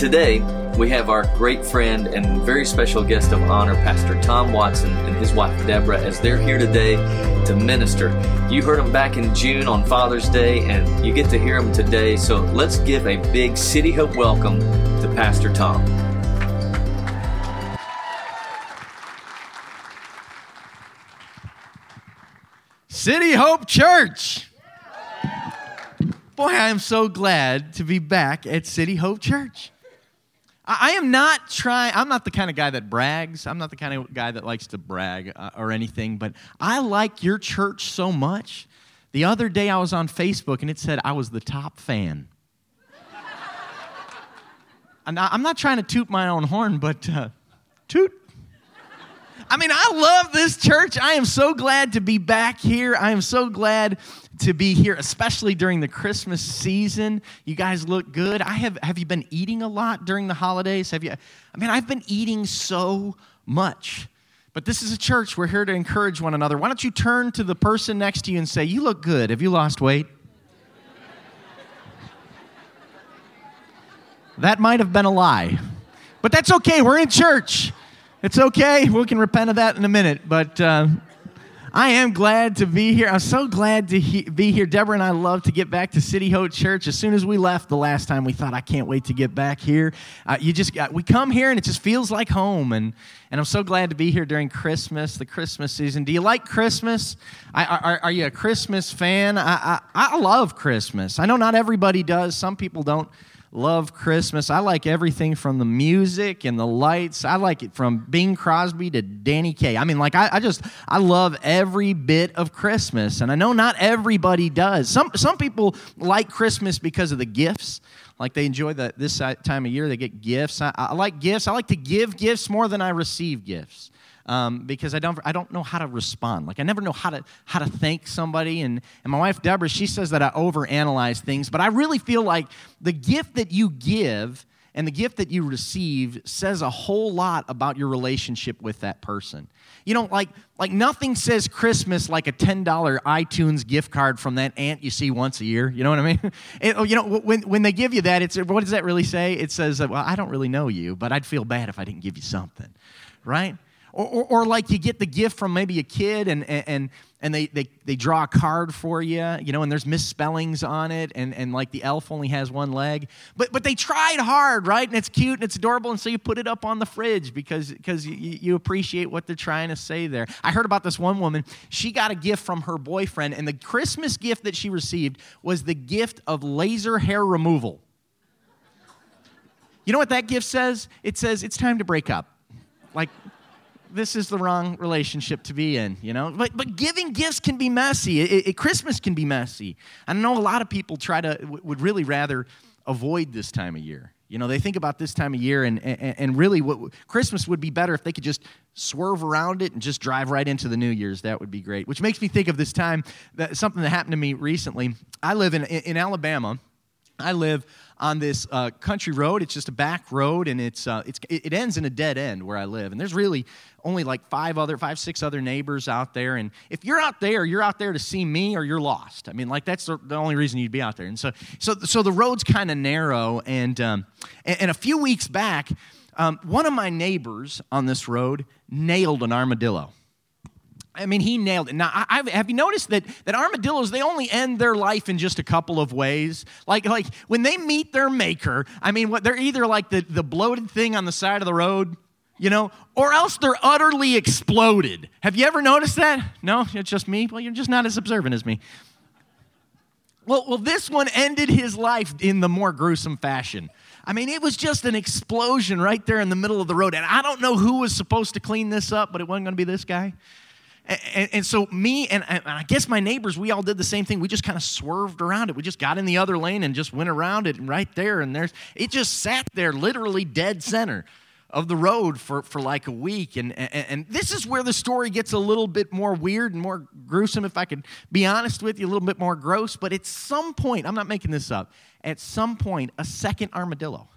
Today, we have our great friend and very special guest of honor, Pastor Tom Watson and his wife Deborah, as they're here today to minister. You heard them back in June on Father's Day, and you get to hear them today. So let's give a big City Hope welcome to Pastor Tom. City Hope Church. Boy, I am so glad to be back at City Hope Church. I am not trying, I'm not the kind of guy that brags. I'm not the kind of guy that likes to brag uh, or anything, but I like your church so much. The other day I was on Facebook and it said I was the top fan. and I'm not trying to toot my own horn, but uh, toot. I mean, I love this church. I am so glad to be back here. I am so glad to be here, especially during the Christmas season. You guys look good. I have have you been eating a lot during the holidays? Have you I mean, I've been eating so much. But this is a church. We're here to encourage one another. Why don't you turn to the person next to you and say, "You look good. Have you lost weight?" that might have been a lie. But that's okay. We're in church. It's okay. We can repent of that in a minute. But uh, I am glad to be here. I'm so glad to he- be here. Deborah and I love to get back to City Hope Church. As soon as we left the last time, we thought, I can't wait to get back here. Uh, you just uh, we come here and it just feels like home. And and I'm so glad to be here during Christmas, the Christmas season. Do you like Christmas? I, are, are, you a Christmas fan? I, I, I love Christmas. I know not everybody does. Some people don't love Christmas. I like everything from the music and the lights. I like it from Bing Crosby to Danny Kaye. I mean, like, I, I, just, I love every bit of Christmas. And I know not everybody does. Some, some people like Christmas because of the gifts. Like they enjoy the, this time of year, they get gifts. I, I like gifts. I like to give gifts more than I receive gifts um, because I don't, I don't know how to respond. Like I never know how to, how to thank somebody. And, and my wife, Deborah, she says that I overanalyze things, but I really feel like the gift that you give and the gift that you receive says a whole lot about your relationship with that person. You know, like, like nothing says Christmas like a $10 iTunes gift card from that aunt you see once a year. You know what I mean? It, you know, when, when they give you that, it's, what does that really say? It says, well, I don't really know you, but I'd feel bad if I didn't give you something, right? Or, or, or, like you get the gift from maybe a kid and, and, and they, they, they draw a card for you, you know, and there's misspellings on it, and, and like the elf only has one leg. But, but they tried hard, right? And it's cute and it's adorable, and so you put it up on the fridge because, because you, you appreciate what they're trying to say there. I heard about this one woman. She got a gift from her boyfriend, and the Christmas gift that she received was the gift of laser hair removal. You know what that gift says? It says it's time to break up. Like, this is the wrong relationship to be in, you know? But, but giving gifts can be messy. It, it, Christmas can be messy. I know a lot of people try to, would really rather avoid this time of year. You know, they think about this time of year, and, and, and really, what Christmas would be better if they could just swerve around it and just drive right into the New Year's. That would be great. Which makes me think of this time, that, something that happened to me recently. I live in, in Alabama. I live on this uh, country road. It's just a back road, and it's, uh, it's, it ends in a dead end where I live. And there's really only like five other, five, six other neighbors out there. And if you're out there, you're out there to see me or you're lost. I mean, like that's the, the only reason you'd be out there. And so, so, so the road's kind of narrow. And, um, and, and, a few weeks back, um, one of my neighbors on this road nailed an armadillo. I mean, he nailed it. Now, I, have you noticed that, that armadillos, they only end their life in just a couple of ways? Like, like when they meet their maker, I mean, what, they're either like the, the bloated thing on the side of the road, you know, or else they're utterly exploded. Have you ever noticed that? No, it's just me? Well, you're just not as observant as me. Well, well, this one ended his life in the more gruesome fashion. I mean, it was just an explosion right there in the middle of the road. And I don't know who was supposed to clean this up, but it wasn't going to be this guy. And, and, so me and, and, I guess my neighbors, we all did the same thing. We just kind of swerved around it. We just got in the other lane and just went around it and right there. And there's it just sat there literally dead center of the road for, for like a week. And, and, and this is where the story gets a little bit more weird and more gruesome, if I could be honest with you, a little bit more gross. But at some point, I'm not making this up, at some point, a second armadillo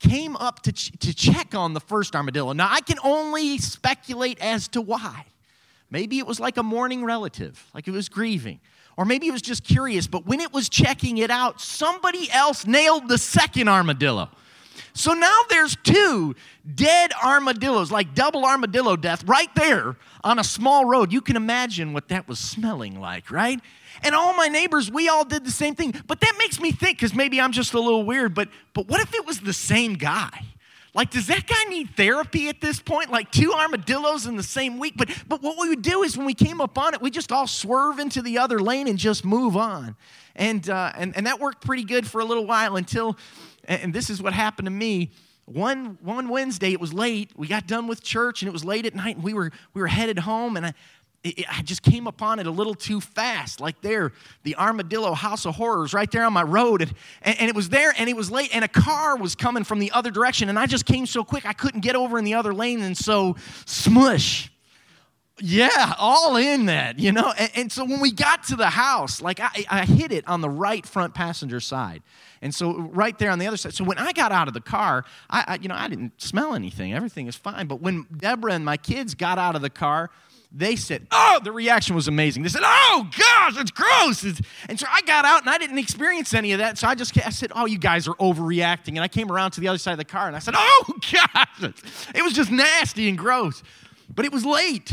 came up to, ch- to check on the first armadillo. Now, I can only speculate as to why. Maybe it was like a mourning relative, like it was grieving. Or maybe it was just curious, but when it was checking it out, somebody else nailed the second armadillo. So now there's two dead armadillos, like double armadillo death, right there on a small road. You can imagine what that was smelling like, right? And all my neighbors, we all did the same thing. But that makes me think, because maybe I'm just a little weird, but, but what if it was the same guy? Like, does that guy need therapy at this point? Like two armadillos in the same week? But, but what we would do is when we came up on it, we just all swerve into the other lane and just move on. And, uh, and, and that worked pretty good for a little while until, and this is what happened to me. One, one Wednesday, it was late. We got done with church and it was late at night and we were, we were headed home. And I, it, I just came upon it a little too fast, like there, the Armadillo House of Horrors right there on my road. And, and, it was there and it was late, and a car was coming from the other direction. And I just came so quick, I couldn't get over in the other lane. And so, smush. Yeah, all in that, you know. And, and so when we got to the house, like I, I hit it on the right front passenger side. And so right there on the other side. So when I got out of the car, I, I you know, I didn't smell anything. Everything is fine. But when Deborah and my kids got out of the car, they said, Oh, the reaction was amazing. They said, Oh, gosh, it's gross. And so I got out and I didn't experience any of that. So I just I said, Oh, you guys are overreacting. And I came around to the other side of the car and I said, Oh, gosh. It was just nasty and gross. But it was late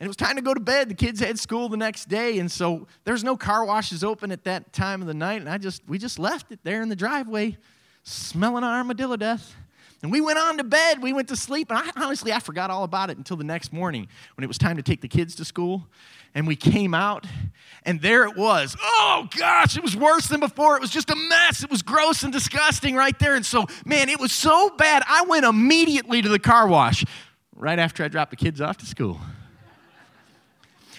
and it was time to go to bed. The kids had school the next day. And so there's no car washes open at that time of the night. And I just, we just left it there in the driveway, smelling armadillo death. And we went on to bed. We went to sleep. And I, honestly, I forgot all about it until the next morning when it was time to take the kids to school. And we came out, and there it was. Oh, gosh, it was worse than before. It was just a mess. It was gross and disgusting right there. And so, man, it was so bad. I went immediately to the car wash right after I dropped the kids off to school.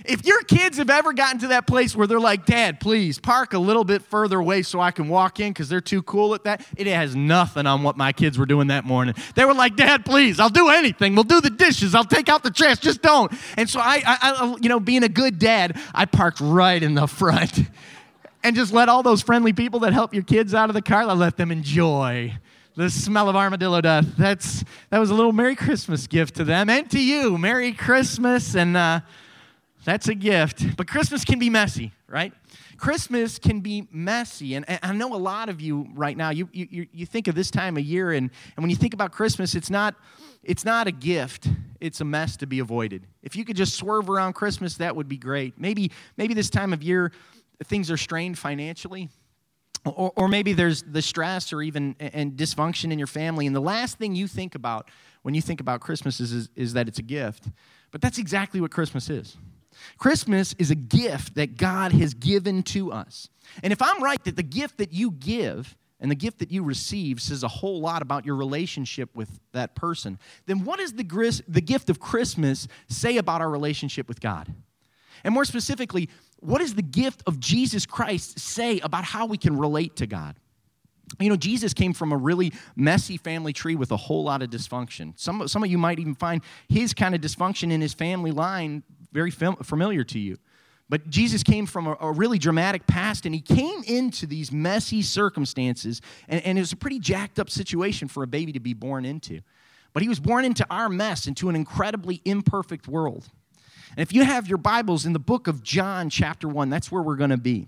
If your kids have ever gotten to that place where they're like, Dad, please park a little bit further away so I can walk in because they're too cool at that, it has nothing on what my kids were doing that morning. They were like, Dad, please, I'll do anything. We'll do the dishes. I'll take out the trash. Just don't. And so I, I, I you know, being a good dad, I parked right in the front and just let all those friendly people that help your kids out of the car, I let them enjoy the smell of armadillo death. That's that was a little Merry Christmas gift to them and to you. Merry Christmas and. Uh, that's a gift. But Christmas can be messy, right? Christmas can be messy. And, I know a lot of you right now, you, you, you think of this time of year, and, and when you think about Christmas, it's not, it's not a gift, it's a mess to be avoided. If you could just swerve around Christmas, that would be great. Maybe, maybe this time of year, things are strained financially. Or, or maybe there's the stress or even and dysfunction in your family. And the last thing you think about when you think about Christmas is, is, is that it's a gift. But that's exactly what Christmas is. Christmas is a gift that God has given to us. And if I'm right that the gift that you give and the gift that you receive says a whole lot about your relationship with that person, then what does the, the gift of Christmas say about our relationship with God? And more specifically, what does the gift of Jesus Christ say about how we can relate to God? You know, Jesus came from a really messy family tree with a whole lot of dysfunction. Some, some of you might even find his kind of dysfunction in his family line very familiar to you. But Jesus came from a, a, really dramatic past and he came into these messy circumstances, and, and it was a pretty jacked up situation for a baby to be born into. But he was born into our mess, into an incredibly imperfect world. And if you have your Bibles in the book of John, chapter 1, that's where we're going to be.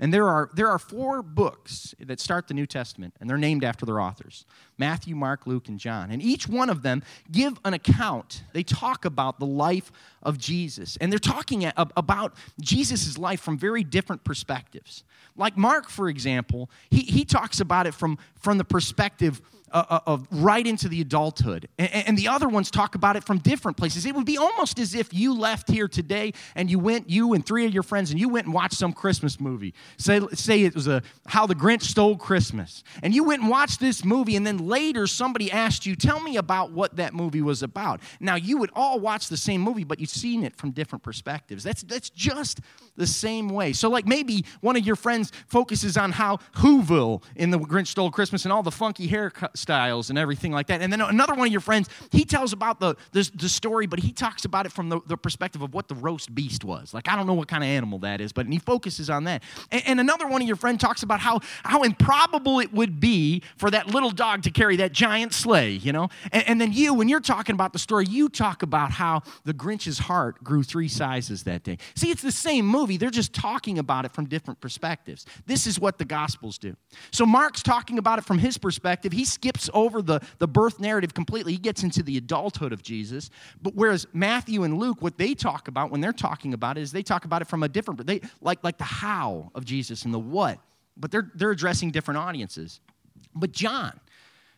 And there are, there are four books that start the New Testament, and they're named after their authors Matthew, Mark, Luke, and John. And each one of them give an account. They talk about the life of Jesus. And they're talking about Jesus' life from very different perspectives. Like Mark, for example, he, he talks about it from, from the perspective uh, uh, of right into the adulthood. And, and, the other ones talk about it from different places. It would be almost as if you left here today and you went, you and three of your friends, and you went and watched some Christmas movie. Say, say it was a How the Grinch Stole Christmas. And you went and watched this movie, and then later somebody asked you, Tell me about what that movie was about. Now, you would all watch the same movie, but you've seen it from different perspectives. That's, that's just the same way. So, like maybe one of your friends focuses on how Whoville in the Grinch Stole Christmas and all the funky haircuts styles and everything like that. And then another one of your friends, he tells about the, the, the story, but he talks about it from the, the, perspective of what the roast beast was. Like, I don't know what kind of animal that is, but he focuses on that. And, and another one of your friends talks about how, how improbable it would be for that little dog to carry that giant sleigh, you know? And, and then you, when you're talking about the story, you talk about how the Grinch's heart grew three sizes that day. See, it's the same movie, they're just talking about it from different perspectives. This is what the Gospels do. So Mark's talking about it from his perspective. He skips skips over the, the birth narrative completely. He gets into the adulthood of Jesus. But whereas Matthew and Luke, what they talk about when they're talking about it is they talk about it from a different, they like, like the how of Jesus and the what. But they're, they're addressing different audiences. But John,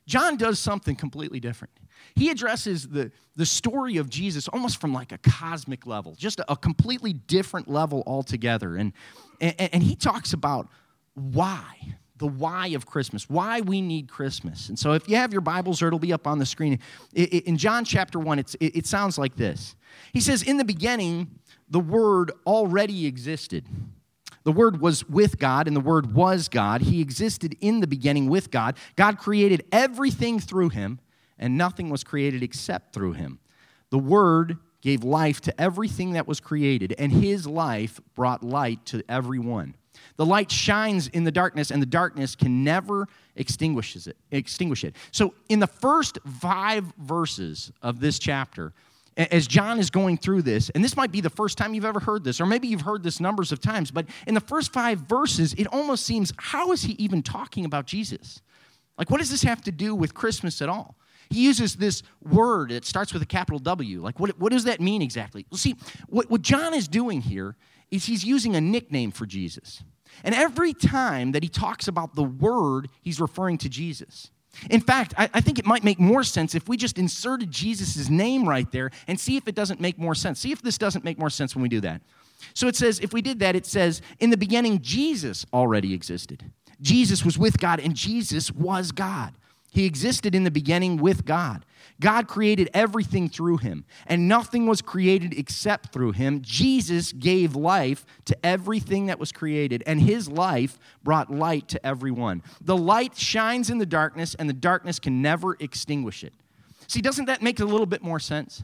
John does something completely different. He addresses the, the story of Jesus almost from like a cosmic level, just a, a completely different level altogether. And, and, and he talks about why, the why of Christmas, why we need Christmas. And so if you have your Bibles, or it'll be up on the screen, in John chapter 1, it, it sounds like this. He says, In the beginning, the Word already existed. The Word was with God, and the Word was God. He existed in the beginning with God. God created everything through him, and nothing was created except through him. The Word gave life to everything that was created, and his life brought light to everyone. The light shines in the darkness, and the darkness can never extinguish it. Extinguish it. So, in the first five verses of this chapter, as John is going through this, and this might be the first time you've ever heard this, or maybe you've heard this numbers of times, but in the first five verses, it almost seems how is he even talking about Jesus? Like, what does this have to do with Christmas at all? He uses this word, it starts with a capital W. Like, what, what does that mean exactly? Well, see, what, what John is doing here is he's using a nickname for Jesus. And every time that he talks about the word, he's referring to Jesus. In fact, I, I, think it might make more sense if we just inserted Jesus' name right there and see if it doesn't make more sense. See if this doesn't make more sense when we do that. So it says, if we did that, it says, in the beginning, Jesus already existed. Jesus was with God, and Jesus was God. He existed in the beginning with God. God created everything through him, and nothing was created except through him. Jesus gave life to everything that was created, and his life brought light to everyone. The light shines in the darkness, and the darkness can never extinguish it. See, doesn't that make a little bit more sense?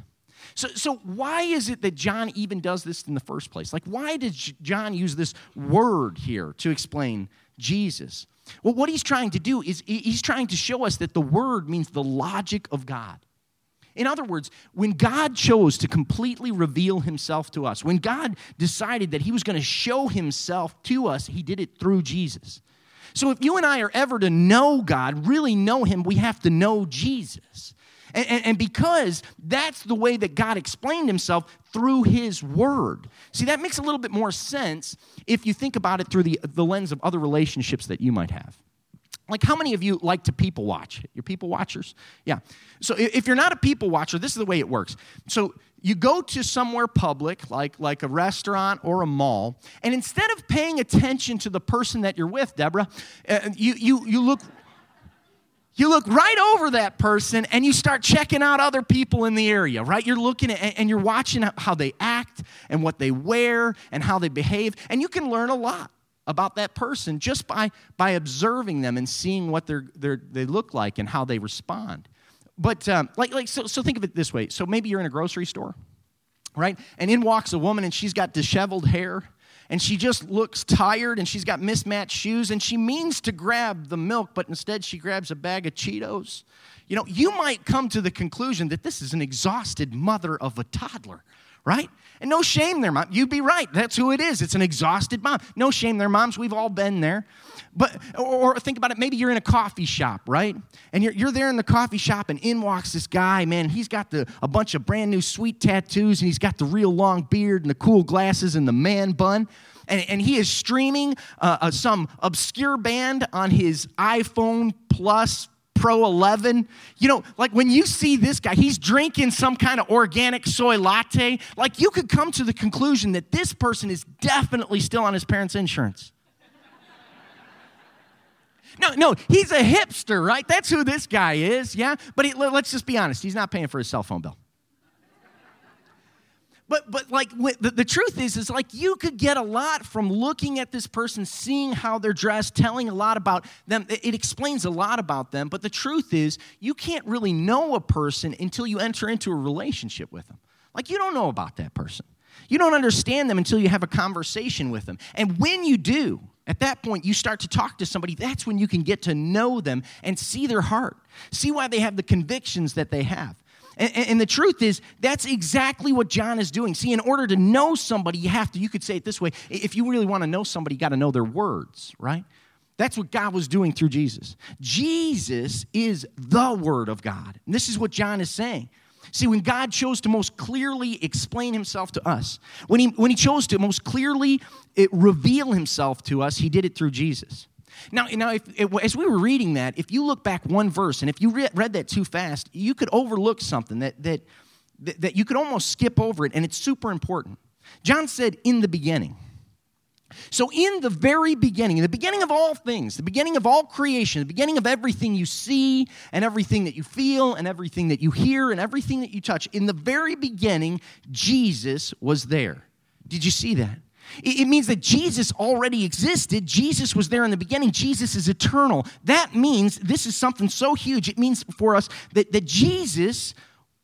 So, so why is it that John even does this in the first place? Like, why did John use this word here to explain Jesus? Well, what he's trying to do is he's trying to show us that the word means the logic of God. In other words, when God chose to completely reveal himself to us, when God decided that he was going to show himself to us, he did it through Jesus. So if you and I are ever to know God, really know him, we have to know Jesus. And, and, and, because that's the way that God explained himself through his word. See, that makes a little bit more sense if you think about it through the, the lens of other relationships that you might have. Like, how many of you like to people watch? You're people watchers? Yeah. So, if you're not a people watcher, this is the way it works. So, you go to somewhere public, like, like a restaurant or a mall, and instead of paying attention to the person that you're with, Deborah, uh, you, you, you look. You look right over that person and you start checking out other people in the area, right? You're looking at and you're watching how they act and what they wear and how they behave, and you can learn a lot about that person just by, by observing them and seeing what they're, they're, they look like and how they respond. But um, like, like so, so think of it this way. So maybe you're in a grocery store, right? And in walks a woman and she's got disheveled hair and she just looks tired and she's got mismatched shoes and she means to grab the milk, but instead she grabs a bag of Cheetos. You know, you might come to the conclusion that this is an exhausted mother of a toddler right? And no shame there, mom. You'd be right. That's who it is. It's an exhausted mom. No shame there, moms. We've all been there. But or, or, think about it. Maybe you're in a coffee shop, right? And you're, you're there in the coffee shop, and in walks this guy. Man, he's got the, a bunch of brand new sweet tattoos, and he's got the real long beard and the cool glasses and the man bun. And, and he is streaming uh, uh, some obscure band on his iPhone Plus Pro 11. You know, like when you see this guy, he's drinking some kind of organic soy latte, like you could come to the conclusion that this person is definitely still on his parents' insurance. No, no, he's a hipster, right? That's who this guy is, yeah? But he, let's just be honest, he's not paying for his cell phone bill. But, but like the, the truth is is like you could get a lot from looking at this person seeing how they're dressed telling a lot about them it explains a lot about them but the truth is you can't really know a person until you enter into a relationship with them like you don't know about that person you don't understand them until you have a conversation with them and when you do at that point, you start to talk to somebody. That's when you can get to know them and see their heart, see why they have the convictions that they have. And, and, the truth is, that's exactly what John is doing. See, in order to know somebody, you have to, you could say it this way if you really want to know somebody, you got to know their words, right? That's what God was doing through Jesus. Jesus is the Word of God. And this is what John is saying. See, when God chose to most clearly explain himself to us, when he, when he chose to most clearly eh, reveal himself to us, he did it through Jesus. Now, now if, if, as we were reading that, if you look back one verse, and if you read, read that too fast, you could overlook something that, that, that you could almost skip over it, and it's super important. John said, in the beginning. So, in the very beginning, in the beginning of all things, the beginning of all creation, the beginning of everything you see and everything that you feel and everything that you hear and everything that you touch, in the very beginning, Jesus was there. Did you see that? It means that Jesus already existed. Jesus was there in the beginning. Jesus is eternal. That means this is something so huge. It means for us that, that Jesus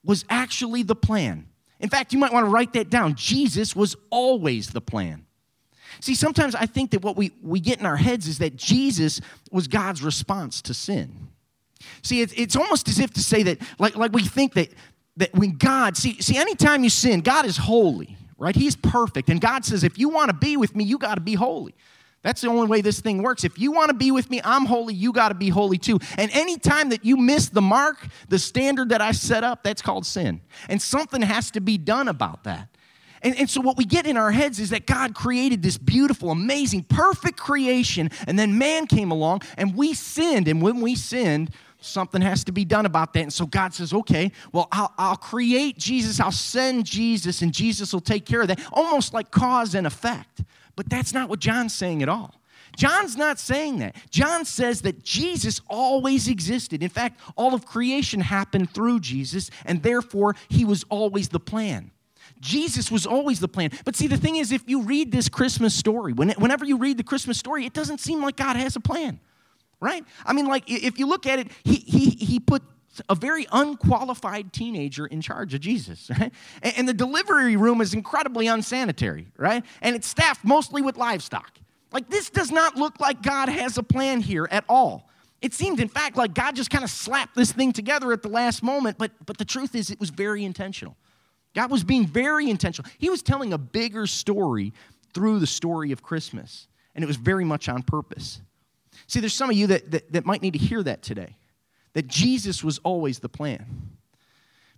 was actually the plan. In fact, you might want to write that down. Jesus was always the plan. See, sometimes I think that what we, we get in our heads is that Jesus was God's response to sin. See, it's, it's almost as if to say that, like, like we think that, that when God, see, see, anytime you sin, God is holy, right? He's perfect. And God says, if you want to be with me, you got to be holy. That's the only way this thing works. If you want to be with me, I'm holy, you got to be holy too. And anytime that you miss the mark, the standard that I set up, that's called sin. And something has to be done about that. And, and so, what we get in our heads is that God created this beautiful, amazing, perfect creation, and then man came along and we sinned. And when we sinned, something has to be done about that. And so God says, okay, well, I'll, I'll, create Jesus, I'll send Jesus, and Jesus will take care of that, almost like cause and effect. But that's not what John's saying at all. John's not saying that. John says that Jesus always existed. In fact, all of creation happened through Jesus, and therefore, he was always the plan. Jesus was always the plan. But see, the thing is, if you read this Christmas story, whenever you read the Christmas story, it doesn't seem like God has a plan, right? I mean, like, if you look at it, he, he, he put a very unqualified teenager in charge of Jesus, right? And the delivery room is incredibly unsanitary, right? And it's staffed mostly with livestock. Like, this does not look like God has a plan here at all. It seemed, in fact, like God just kind of slapped this thing together at the last moment, but, but the truth is, it was very intentional. God was being very intentional. He was telling a bigger story through the story of Christmas, and it was very much on purpose. See, there's some of you that, that, that might need to hear that today that Jesus was always the plan.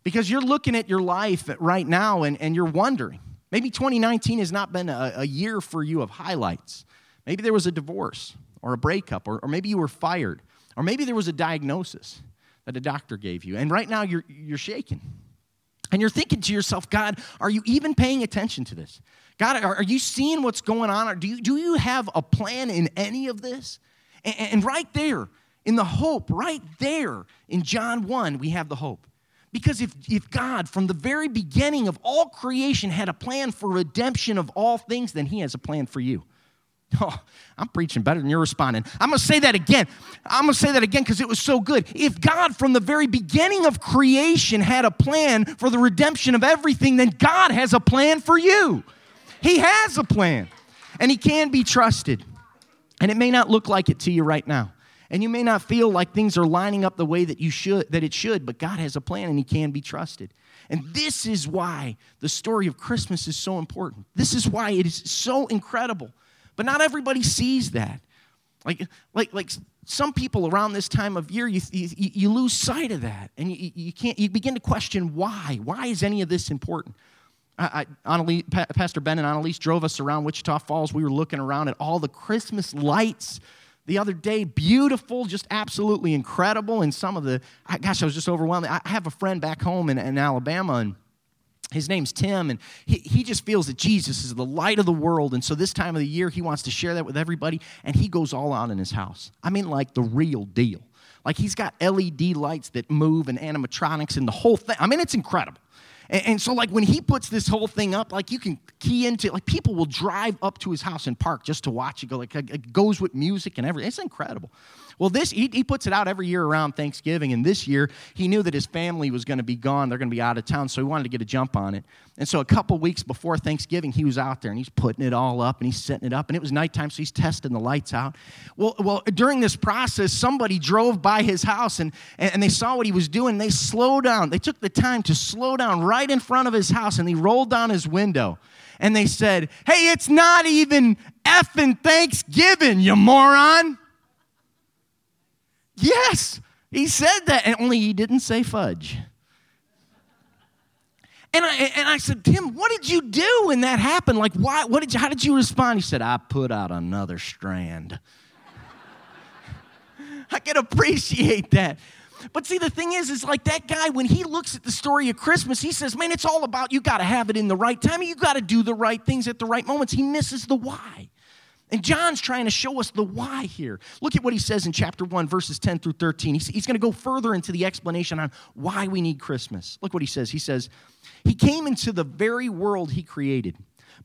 Because you're looking at your life right now and, and you're wondering. Maybe 2019 has not been a, a year for you of highlights. Maybe there was a divorce or a breakup, or, or maybe you were fired, or maybe there was a diagnosis that a doctor gave you. And right now you're, you're shaking. And you're thinking to yourself, God, are you even paying attention to this? God, are, you seeing what's going on? Or do you, do you have a plan in any of this? And, and right there, in the hope, right there in John 1, we have the hope. Because if, if God, from the very beginning of all creation, had a plan for redemption of all things, then He has a plan for you. Oh, I'm preaching better than you're responding. I'm going to say that again. I'm going to say that again because it was so good. If God, from the very beginning of creation, had a plan for the redemption of everything, then God has a plan for you. He has a plan, and He can be trusted. And it may not look like it to you right now. And you may not feel like things are lining up the way that you should that it should, but God has a plan and he can be trusted. And this is why the story of Christmas is so important. This is why it is so incredible but not everybody sees that. Like, like, like some people around this time of year, you, you, you lose sight of that. And you, you, can't, you begin to question why. Why is any of this important? I, I, Annalise, Pastor Ben and Annalise drove us around Wichita Falls. We were looking around at all the Christmas lights the other day. Beautiful, just absolutely incredible. And some of the, gosh, I was just overwhelmed. I have a friend back home in, in Alabama, and his name's Tim, and he, he just feels that Jesus is the light of the world. And so, this time of the year, he wants to share that with everybody, and he goes all out in his house. I mean, like the real deal. Like, he's got LED lights that move and animatronics and the whole thing. I mean, it's incredible. And, and, so, like, when he puts this whole thing up, like, you can key into like, people will drive up to his house and park just to watch it go. Like, it goes with music and everything. It's incredible. Well, this he, he puts it out every year around Thanksgiving, and this year he knew that his family was going to be gone; they're going to be out of town, so he wanted to get a jump on it. And so, a couple weeks before Thanksgiving, he was out there and he's putting it all up and he's setting it up, and it was nighttime, so he's testing the lights out. Well, well, during this process, somebody drove by his house and and they saw what he was doing. They slowed down. They took the time to slow down right in front of his house, and he rolled down his window and they said, Hey, it's not even effing Thanksgiving, you moron. Yes, he said that, and only he didn't say fudge. And I, and I said, Tim, what did you do when that happened? Like, why, what did you, how did you respond? He said, I put out another strand. I can appreciate that. But see, the thing is, is like that guy, when he looks at the story of Christmas, he says, man, it's all about you got to have it in the right time. You got to do the right things at the right moments. He misses the why. And John's trying to show us the why here. Look at what he says in chapter 1, verses 10 through 13. He's, he's going to go further into the explanation on why we need Christmas. Look what he says. He says, He came into the very world he created,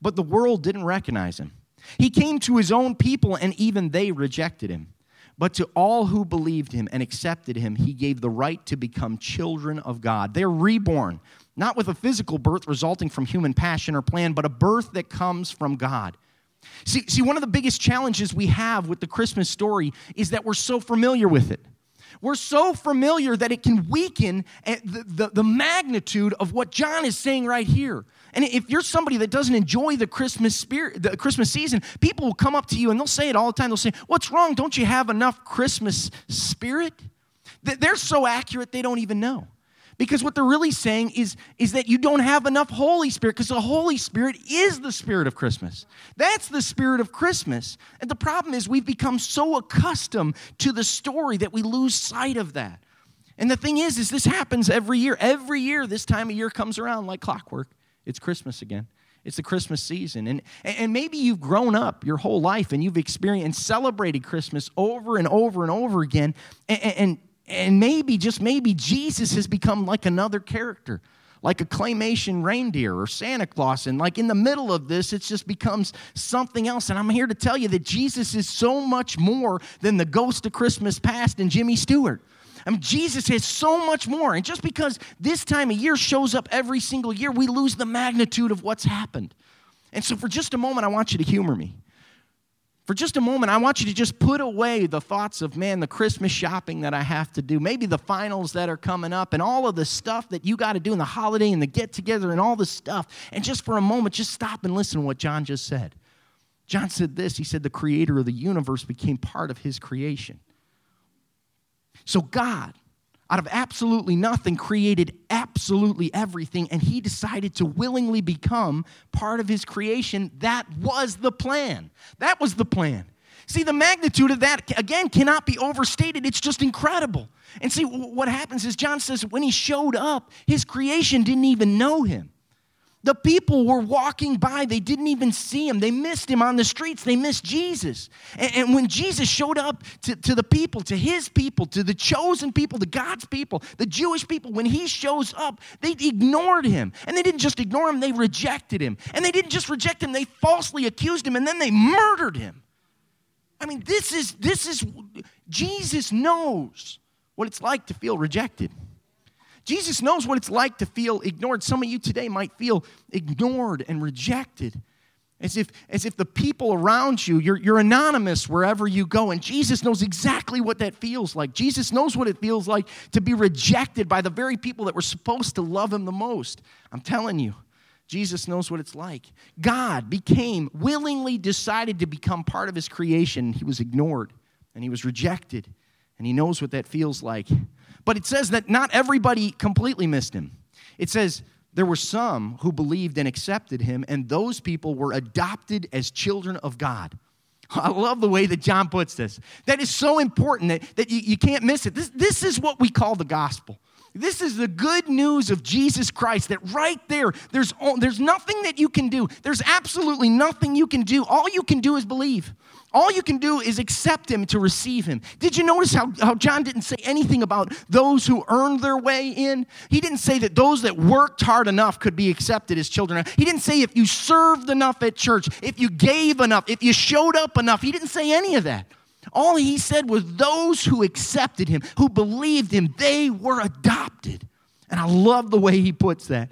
but the world didn't recognize him. He came to his own people, and even they rejected him. But to all who believed him and accepted him, he gave the right to become children of God. They're reborn, not with a physical birth resulting from human passion or plan, but a birth that comes from God. See, see, one of the biggest challenges we have with the Christmas story is that we're so familiar with it. We're so familiar that it can weaken eh, the, the, the, magnitude of what John is saying right here. And if you're somebody that doesn't enjoy the Christmas spirit, the Christmas season, people will come up to you and they'll say it all the time. They'll say, What's wrong? Don't you have enough Christmas spirit? They're so accurate they don't even know. Because what they're really saying is, is that you don't have enough Holy Spirit, because the Holy Spirit is the spirit of Christmas. That's the spirit of Christmas. And the problem is we've become so accustomed to the story that we lose sight of that. And the thing is, is this happens every year. Every year, this time of year comes around like clockwork. It's Christmas again. It's the Christmas season. And, and maybe you've grown up your whole life and you've experienced and celebrated Christmas over and over and over again. And, and, and maybe, just maybe, Jesus has become like another character, like a claymation reindeer or Santa Claus. And like in the middle of this, it just becomes something else. And I'm here to tell you that Jesus is so much more than the ghost of Christmas past and Jimmy Stewart. I mean, Jesus has so much more. And just because this time of year shows up every single year, we lose the magnitude of what's happened. And so, for just a moment, I want you to humor me. For just a moment, I want you to just put away the thoughts of, man, the Christmas shopping that I have to do, maybe the finals that are coming up, and all of the stuff that you got to do in the holiday and the get together and all the stuff. And just for a moment, just stop and listen to what John just said. John said this He said, The creator of the universe became part of his creation. So, God, out of absolutely nothing, created absolutely everything, and he decided to willingly become part of his creation. That was the plan. That was the plan. See, the magnitude of that, again, cannot be overstated. It's just incredible. And see, what happens is John says when he showed up, his creation didn't even know him. The people were walking by, they didn't even see him. They missed him on the streets, they missed Jesus. And, and, when Jesus showed up to, to the people, to his people, to the chosen people, to God's people, the Jewish people, when he shows up, they ignored him. And they didn't just ignore him, they rejected him. And they didn't just reject him, they falsely accused him and then they murdered him. I mean, this is, this is, Jesus knows what it's like to feel rejected. Jesus knows what it's like to feel ignored. Some of you today might feel ignored and rejected. As if, as if the people around you, you're, you're anonymous wherever you go. And Jesus knows exactly what that feels like. Jesus knows what it feels like to be rejected by the very people that were supposed to love him the most. I'm telling you, Jesus knows what it's like. God became, willingly decided to become part of his creation. He was ignored and he was rejected. And he knows what that feels like. But it says that not everybody completely missed him. It says there were some who believed and accepted him, and those people were adopted as children of God. I love the way that John puts this. That is so important that, that you, you can't miss it. This, this is what we call the gospel. This is the good news of Jesus Christ that right there, there's, there's nothing that you can do. There's absolutely nothing you can do. All you can do is believe. All you can do is accept him to receive him. Did you notice how, how John didn't say anything about those who earned their way in? He didn't say that those that worked hard enough could be accepted as children. He didn't say if you served enough at church, if you gave enough, if you showed up enough. He didn't say any of that. All he said was those who accepted him, who believed him, they were adopted. And I love the way he puts that.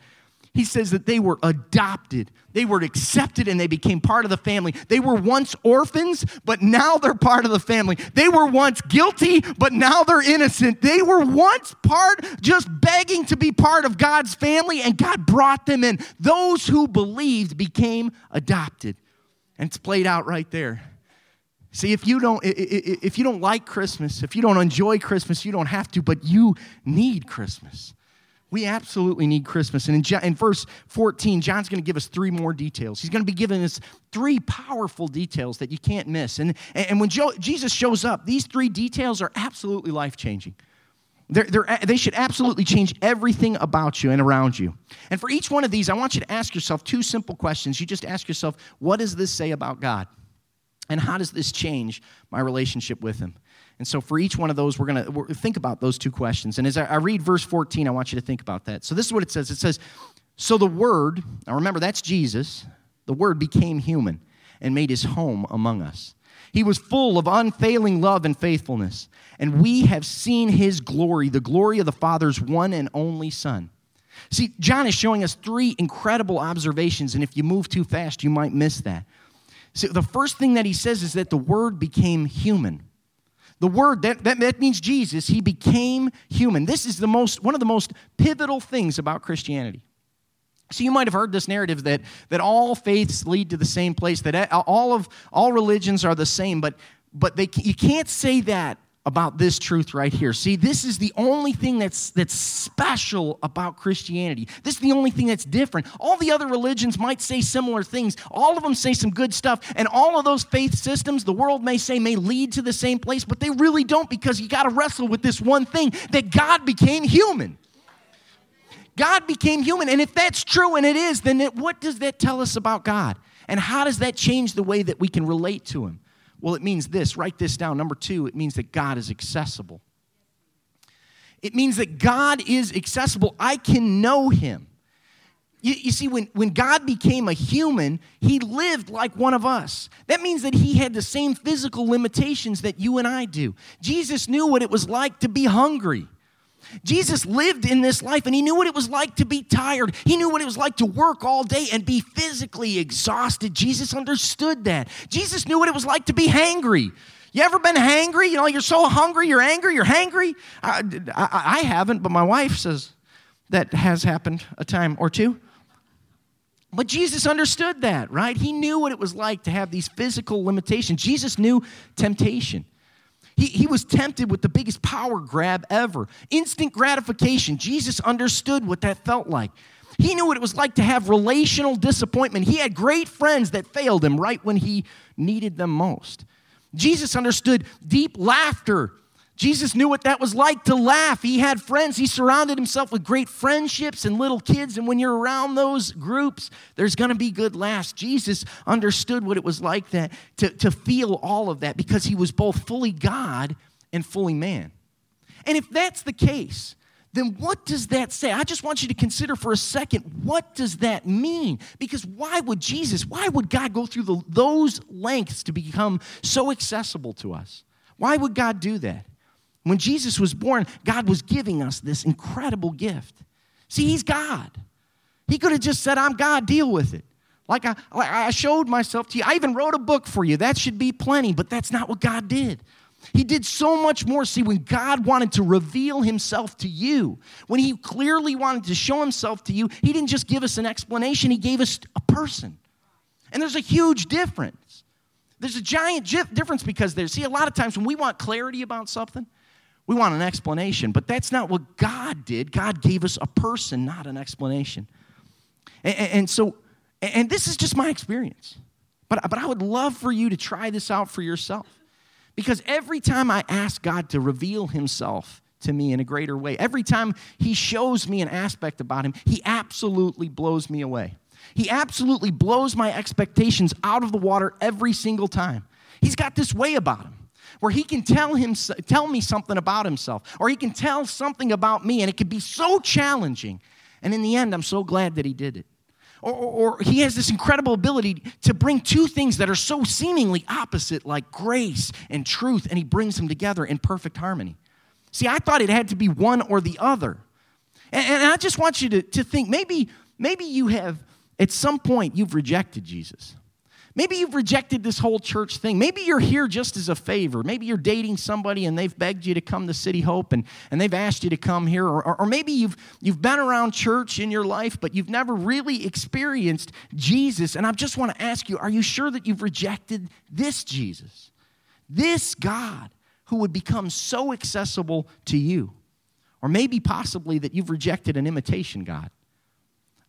He says that they were adopted. They were accepted and they became part of the family. They were once orphans, but now they're part of the family. They were once guilty, but now they're innocent. They were once part, just begging to be part of God's family, and God brought them in. Those who believed became adopted. And it's played out right there. See, if you don't if you don't like Christmas, if you don't enjoy Christmas, you don't have to, but you need Christmas. We absolutely need Christmas. And in, John, in verse 14, John's going to give us three more details. He's going to be giving us three powerful details that you can't miss. And, and when Jesus shows up, these three details are absolutely life changing. They're, they're, they should absolutely change everything about you and around you. And for each one of these, I want you to ask yourself two simple questions. You just ask yourself, what does this say about God? And how does this change my relationship with Him? And so, for each one of those, we're going to think about those two questions. And as I, I read verse 14, I want you to think about that. So, this is what it says it says, So the Word, now remember that's Jesus, the Word became human and made his home among us. He was full of unfailing love and faithfulness. And we have seen his glory, the glory of the Father's one and only Son. See, John is showing us three incredible observations, and if you move too fast, you might miss that. So, the first thing that he says is that the Word became human. The Word, that, that, that means Jesus, he became human. This is the most, one of the most pivotal things about Christianity. So you might have heard this narrative that, that all faiths lead to the same place, that all of all religions are the same, but, but they, you can't say that about this truth right here. See, this is the only thing that's, that's special about Christianity. This is the only thing that's different. All the other religions might say similar things. All of them say some good stuff. And all of those faith systems, the world may say, may lead to the same place, but they really don't because you got to wrestle with this one thing that God became human. God became human. And if that's true, and it is, then it, what does that tell us about God? And how does that change the way that we can relate to Him? Well, it means this. Write this down. Number two, it means that God is accessible. It means that God is accessible. I can know Him. You, you, see, when, when God became a human, he lived like one of us. That means that he had the same physical limitations that you and I do. Jesus knew what it was like to be hungry. Jesus lived in this life and he knew what it was like to be tired. He knew what it was like to work all day and be physically exhausted. Jesus understood that. Jesus knew what it was like to be hangry. You ever been hangry? You know, you're so hungry, you're angry, you're hangry. I, I, I haven't, but my wife says that has happened a time or two. But Jesus understood that, right? He knew what it was like to have these physical limitations. Jesus knew temptation. He, he was tempted with the biggest power grab ever instant gratification. Jesus understood what that felt like. He knew what it was like to have relational disappointment. He had great friends that failed him right when he needed them most. Jesus understood deep laughter Jesus knew what that was like to laugh. He had friends. He surrounded himself with great friendships and little kids. And when you're around those groups, there's going to be good laughs. Jesus understood what it was like that, to, to feel all of that because he was both fully God and fully man. And if that's the case, then what does that say? I just want you to consider for a second what does that mean? Because why would Jesus, why would God go through the, those lengths to become so accessible to us? Why would God do that? When Jesus was born, God was giving us this incredible gift. See, He's God. He could have just said, I'm God, deal with it. Like I, like I showed myself to you. I even wrote a book for you. That should be plenty, but that's not what God did. He did so much more. See, when God wanted to reveal himself to you, when he clearly wanted to show himself to you, he didn't just give us an explanation, he gave us a person. And there's a huge difference. There's a giant difference because there's, see, a lot of times when we want clarity about something, we want an explanation, but that's not what God did. God gave us a person, not an explanation. And, and so, and this is just my experience. But, but I would love for you to try this out for yourself. Because every time I ask God to reveal himself to me in a greater way, every time he shows me an aspect about him, he absolutely blows me away. He absolutely blows my expectations out of the water every single time. He's got this way about him where he can tell, him, tell me something about himself, or he can tell something about me, and it can be so challenging. And in the end, I'm so glad that he did it. Or, or, or, he has this incredible ability to bring two things that are so seemingly opposite, like grace and truth, and he brings them together in perfect harmony. See, I thought it had to be one or the other. And, and I just want you to, to think maybe, maybe you have, at some point, you've rejected Jesus. Maybe you've rejected this whole church thing. Maybe you're here just as a favor. Maybe you're dating somebody and they've begged you to come to City Hope and, and they've asked you to come here. Or, or, or maybe you've, you've been around church in your life, but you've never really experienced Jesus. And I just want to ask you are you sure that you've rejected this Jesus? This God who would become so accessible to you. Or maybe possibly that you've rejected an imitation God.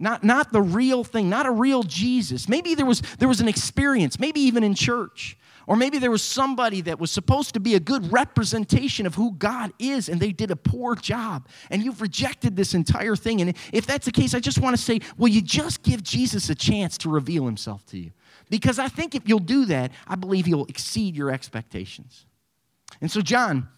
Not, not the real thing, not a real Jesus. Maybe there was, there was an experience, maybe even in church. Or maybe there was somebody that was supposed to be a good representation of who God is and they did a poor job. And you've rejected this entire thing. And if that's the case, I just want to say, will you just give Jesus a chance to reveal himself to you? Because I think if you'll do that, I believe he'll exceed your expectations. And so, John,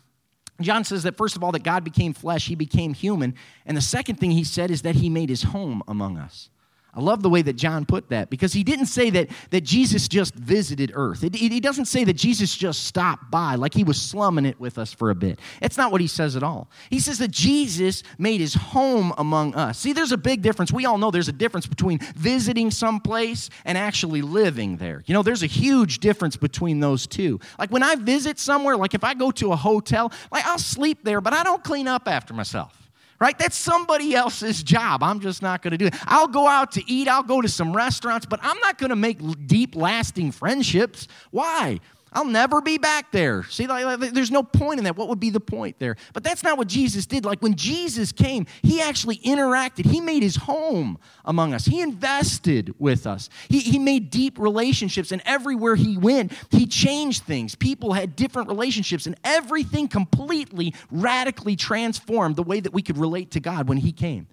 John says that first of all, that God became flesh, he became human. And the second thing he said is that he made his home among us. I love the way that John put that because he didn't say that, that Jesus just visited earth. It, he doesn't say that Jesus just stopped by like he was slumming it with us for a bit. It's not what he says at all. He says that Jesus made his home among us. See, there's a big difference. We all know there's a difference between visiting someplace and actually living there. You know, there's a huge difference between those two. Like when I visit somewhere, like if I go to a hotel, like I'll sleep there, but I don't clean up after myself right? That's somebody else's job. I'm just not going to do it. I'll go out to eat, I'll go to some restaurants, but I'm not going to make deep, lasting friendships. Why? I'll never be back there. See, like, there's no point in that. What would be the point there? But that's not what Jesus did. Like when Jesus came, he actually interacted. He made his home among us. He invested with us. He, he made deep relationships, and everywhere he went, he changed things. People had different relationships, and everything completely, radically transformed the way that we could relate to God when he came.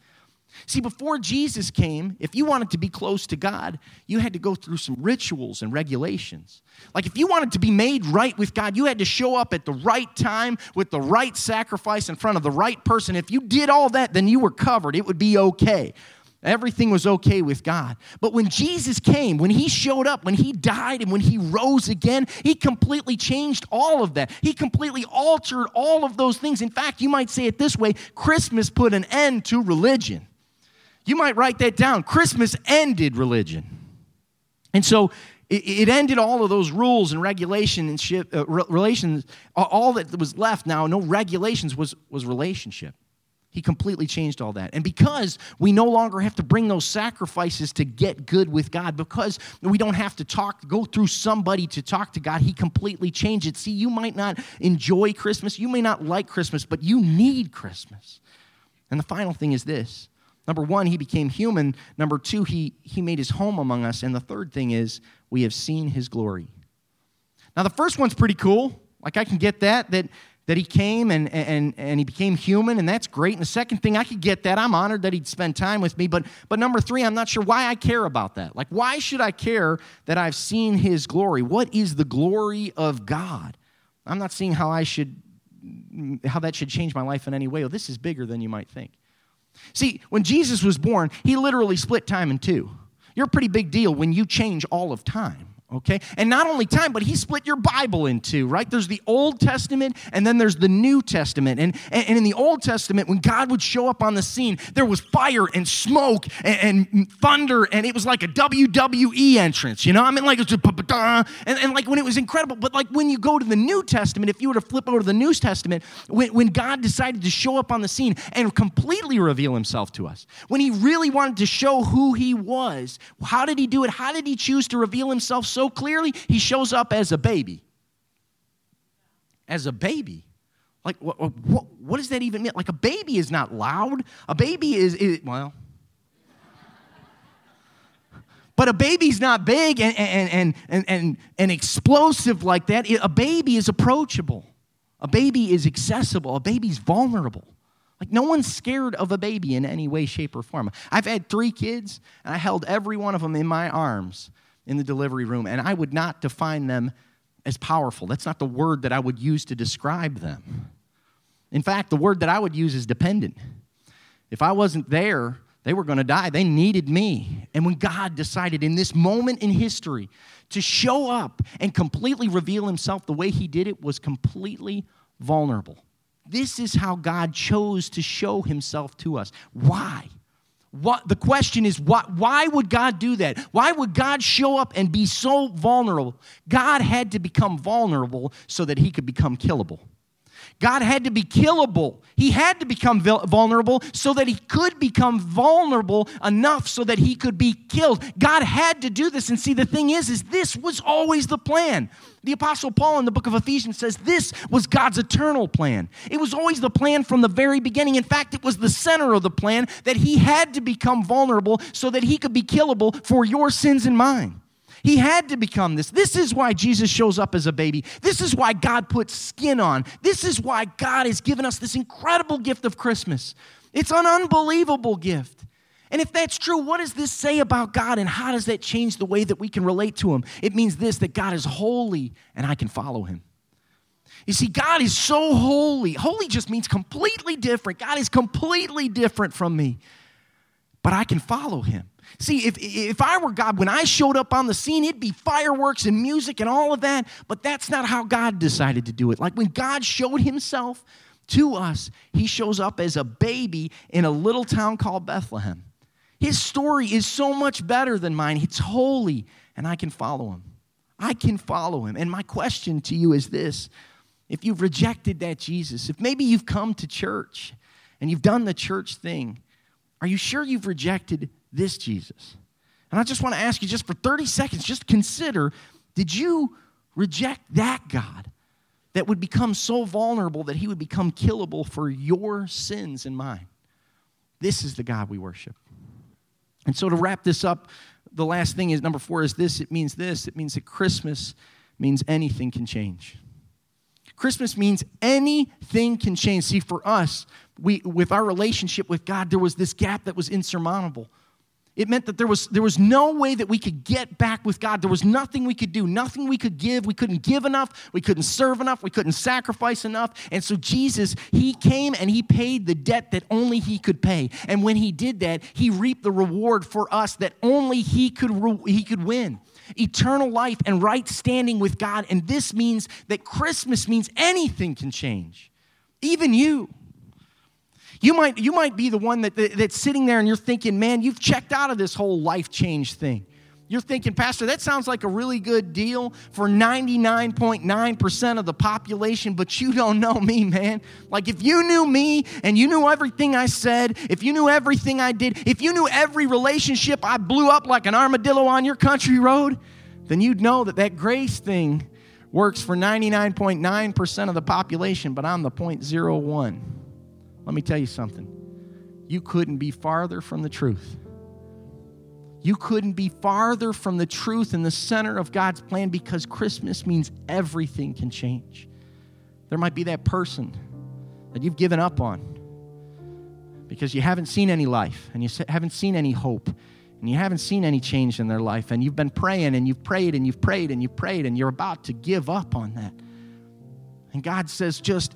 See, before Jesus came, if you wanted to be close to God, you had to go through some rituals and regulations. Like if you wanted to be made right with God, you had to show up at the right time with the right sacrifice in front of the right person. If you did all that, then you were covered. It would be okay. Everything was okay with God. But when Jesus came, when he showed up, when he died, and when he rose again, he completely changed all of that. He completely altered all of those things. In fact, you might say it this way Christmas put an end to religion. You might write that down. Christmas ended religion. And so it, ended all of those rules and shit, uh, relations. All that was left now, no regulations, was, was relationship. He completely changed all that. And because we no longer have to bring those sacrifices to get good with God, because we don't have to talk, go through somebody to talk to God, He completely changed it. See, you might not enjoy Christmas, you may not like Christmas, but you need Christmas. And the final thing is this Number one, he became human. Number two, he, he made his home among us. And the third thing is, we have seen his glory. Now, the first one's pretty cool. Like, I can get that, that, that he came and, and, and he became human, and that's great. And the second thing, I could get that. I'm honored that he'd spend time with me. But, but number three, I'm not sure why I care about that. Like, why should I care that I've seen his glory? What is the glory of God? I'm not seeing how I should, how that should change my life in any way. Well, this is bigger than you might think. See, when Jesus was born, he literally split time in two. You're a pretty big deal when you change all of time okay? And not only time, but he split your Bible in two, right? There's the Old Testament and then there's the New Testament. And, and in the Old Testament, when God would show up on the scene, there was fire and smoke and, and thunder, and it was like a WWE entrance, you know? I mean, like, it was and, and like when it was incredible. But like when you go to the New Testament, if you were to flip over to the New Testament, when, when God decided to show up on the scene and completely reveal himself to us, when he really wanted to show who he was, how did he do it? How did he choose to reveal himself so so clearly, he shows up as a baby. As a baby. Like, what, what, what does that even mean? Like, a baby is not loud. A baby is, is well, but a baby's not big and, and, and, and, and explosive like that. A baby is approachable. A baby is accessible. A baby's vulnerable. Like, no one's scared of a baby in any way, shape, or form. I've had three kids, and I held every one of them in my arms in the delivery room, and I would not define them as powerful. That's not the word that I would use to describe them. In fact, the word that I would use is dependent. If I wasn't there, they were going to die. They needed me. And when God decided in this moment in history to show up and completely reveal himself, the way he did it was completely vulnerable. This is how God chose to show himself to us. Why? What, the question is, what, why would God do that? Why would God show up and be so vulnerable? God had to become vulnerable so that he could become killable. God had to be killable. He had to become vulnerable so that he could become vulnerable enough so that he could be killed. God had to do this. And see, the thing is, is this was always the plan. The Apostle Paul in the book of Ephesians says this was God's eternal plan. It was always the plan from the very beginning. In fact, it was the center of the plan that he had to become vulnerable so that he could be killable for your sins and mine. He had to become this. This is why Jesus shows up as a baby. This is why God puts skin on. This is why God has given us this incredible gift of Christmas. It's an unbelievable gift. And if that's true, what does this say about God and how does that change the way that we can relate to Him? It means this that God is holy and I can follow Him. You see, God is so holy. Holy just means completely different. God is completely different from me, but I can follow Him. See, if, if I were God, when I showed up on the scene, it'd be fireworks and music and all of that, but that's not how God decided to do it. Like when God showed himself to us, he shows up as a baby in a little town called Bethlehem. His story is so much better than mine. It's holy, and I can follow him. I can follow him. And my question to you is this if you've rejected that Jesus, if maybe you've come to church and you've done the church thing, are you sure you've rejected this Jesus? And I just want to ask you, just for 30 seconds, just consider did you reject that God that would become so vulnerable that he would become killable for your sins and mine? This is the God we worship. And so to wrap this up, the last thing is number four is this it means this it means that Christmas means anything can change. Christmas means anything can change. See, for us, we, with our relationship with God, there was this gap that was insurmountable. It meant that there was, there was no way that we could get back with God. There was nothing we could do, nothing we could give. We couldn't give enough. We couldn't serve enough. We couldn't sacrifice enough. And so Jesus, He came and He paid the debt that only He could pay. And when He did that, He reaped the reward for us that only He could, he could win eternal life and right standing with God. And this means that Christmas means anything can change, even you. You might, you might be the one that, that, that's sitting there and you're thinking, man, you've checked out of this whole life change thing. You're thinking, Pastor, that sounds like a really good deal for 99.9% of the population, but you don't know me, man. Like, if you knew me and you knew everything I said, if you knew everything I did, if you knew every relationship I blew up like an armadillo on your country road, then you'd know that that grace thing works for 99.9% of the population, but I'm the 0.01. Let me tell you something. You couldn't be farther from the truth. You couldn't be farther from the truth in the center of God's plan because Christmas means everything can change. There might be that person that you've given up on because you haven't seen any life and you haven't seen any hope and you haven't seen any change in their life and you've been praying and you've prayed and you've prayed and you've prayed and you're about to give up on that. And God says, just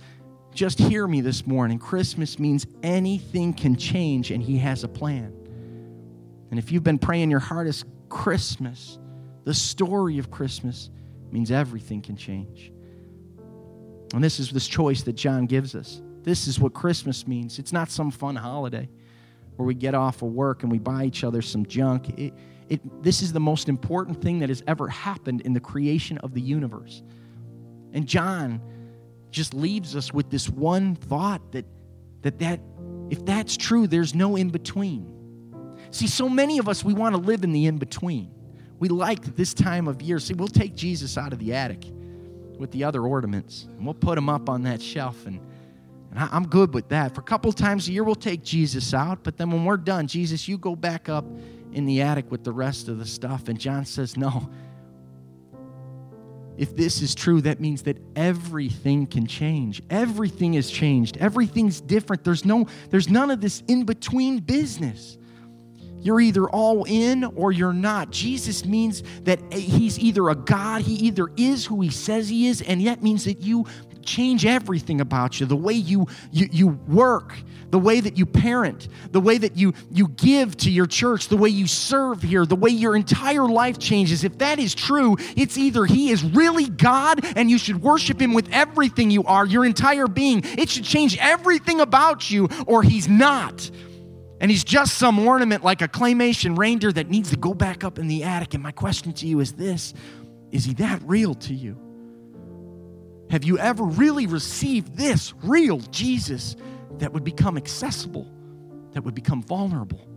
just hear me this morning. Christmas means anything can change, and He has a plan. And if you've been praying your hardest, Christmas, the story of Christmas, means everything can change. And this is this choice that John gives us. This is what Christmas means. It's not some fun holiday where we get off of work and we buy each other some junk. It, it, this is the most important thing that has ever happened in the creation of the universe. And John just leaves us with this one thought that, that, that if that's true, there's no in between. See, so many of us, we want to live in the in between. We like this time of year. See, we'll take Jesus out of the attic with the other ornaments and we'll put him up on that shelf. And, and I, I'm good with that. For a couple times a year, we'll take Jesus out. But then when we're done, Jesus, you go back up in the attic with the rest of the stuff. And John says, No, if this is true, that means that everything can change. Everything is changed. Everything's different. There's no there's none of this in between business. You're either all in or you're not. Jesus means that he's either a God, he either is who he says he is, and yet means that you change everything about you the way you, you, you work, the way that you parent, the way that you, you give to your church, the way you serve here, the way your entire life changes. If that is true, it's either He is really God and you should worship Him with everything you are, your entire being. It should change everything about you, or He's not. And he's just some ornament like a claymation reindeer that needs to go back up in the attic. And my question to you is this Is he that real to you? Have you ever really received this real Jesus that would become accessible, that would become vulnerable,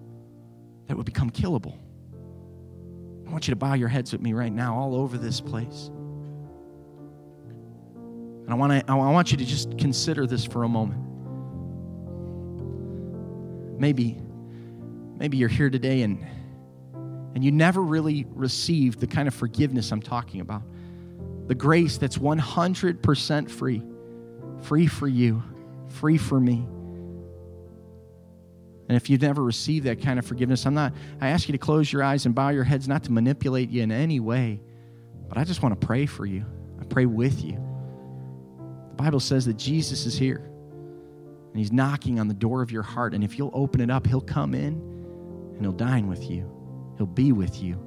that would become killable? I want you to bow your heads with me right now, all over this place. And I want, to, I want you to just consider this for a moment. Maybe, maybe you're here today and, and you never really received the kind of forgiveness I'm talking about. The grace that's 100% free, free for you, free for me. And if you've never received that kind of forgiveness, I'm not, I ask you to close your eyes and bow your heads, not to manipulate you in any way, but I just want to pray for you. I pray with you. The Bible says that Jesus is here and he's knocking on the door of your heart. And if you'll open it up, he'll come in and he'll dine with you, he'll be with you.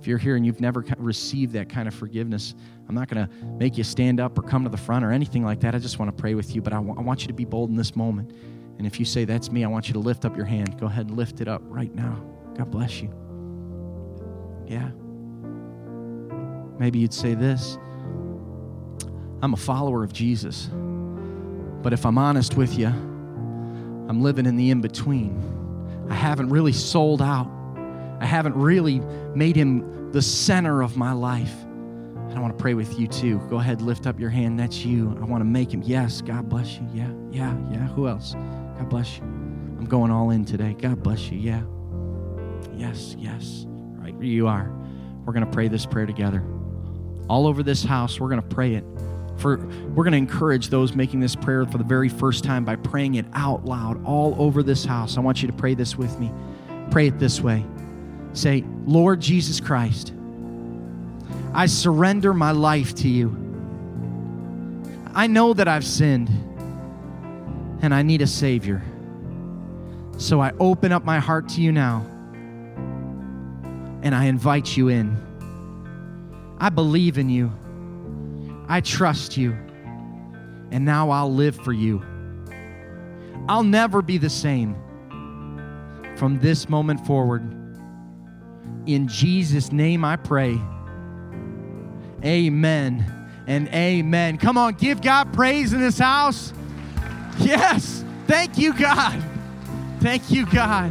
If you're here and you've never received that kind of forgiveness, I'm not going to make you stand up or come to the front or anything like that. I just want to pray with you, but I, w- I want you to be bold in this moment. And if you say, That's me, I want you to lift up your hand. Go ahead and lift it up right now. God bless you. Yeah. Maybe you'd say this I'm a follower of Jesus. But if I'm honest with you, I'm living in the in between. I haven't really sold out. I haven't really made him the center of my life. And I want to pray with you too. Go ahead, lift up your hand. That's you. I want to make him. Yes, God bless you. Yeah, yeah, yeah. Who else? God bless you. I'm going all in today. God bless you. Yeah. Yes, yes. Right where you are. We're going to pray this prayer together. All over this house, we're going to pray it. For we're going to encourage those making this prayer for the very first time by praying it out loud all over this house. I want you to pray this with me. Pray it this way. Say, "Lord Jesus Christ, I surrender my life to you. I know that I've sinned and I need a Savior. So I open up my heart to you now and I invite you in. I believe in you. I trust you. And now I'll live for you. I'll never be the same from this moment forward. In Jesus' name I pray. Amen and amen. Come on, give God praise in this house. Yes. Thank you, God. Thank you, God.